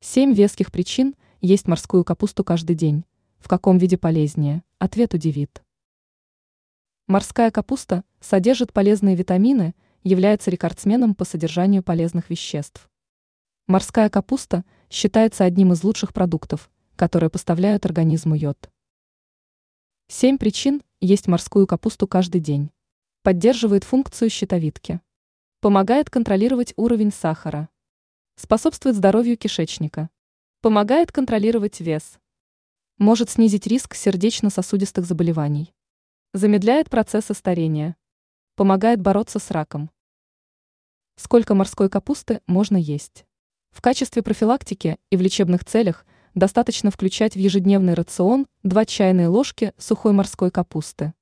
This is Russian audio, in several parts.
Семь веских причин есть морскую капусту каждый день. В каком виде полезнее? Ответ удивит. Морская капуста содержит полезные витамины, является рекордсменом по содержанию полезных веществ. Морская капуста считается одним из лучших продуктов, которые поставляют организму йод. Семь причин есть морскую капусту каждый день. Поддерживает функцию щитовидки. Помогает контролировать уровень сахара. Способствует здоровью кишечника. Помогает контролировать вес. Может снизить риск сердечно-сосудистых заболеваний. Замедляет процессы старения. Помогает бороться с раком. Сколько морской капусты можно есть? В качестве профилактики и в лечебных целях достаточно включать в ежедневный рацион 2 чайные ложки сухой морской капусты.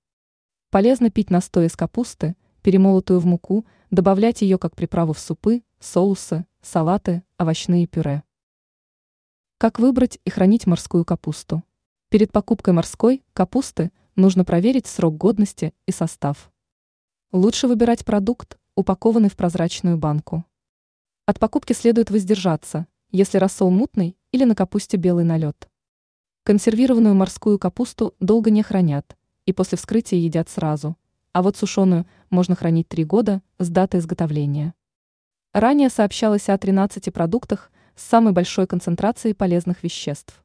Полезно пить настой из капусты, перемолотую в муку, добавлять ее как приправу в супы, соусы, салаты, овощные пюре. Как выбрать и хранить морскую капусту? Перед покупкой морской капусты нужно проверить срок годности и состав. Лучше выбирать продукт, упакованный в прозрачную банку. От покупки следует воздержаться, если рассол мутный или на капусте белый налет. Консервированную морскую капусту долго не хранят и после вскрытия едят сразу, а вот сушеную можно хранить 3 года с датой изготовления. Ранее сообщалось о 13 продуктах с самой большой концентрацией полезных веществ.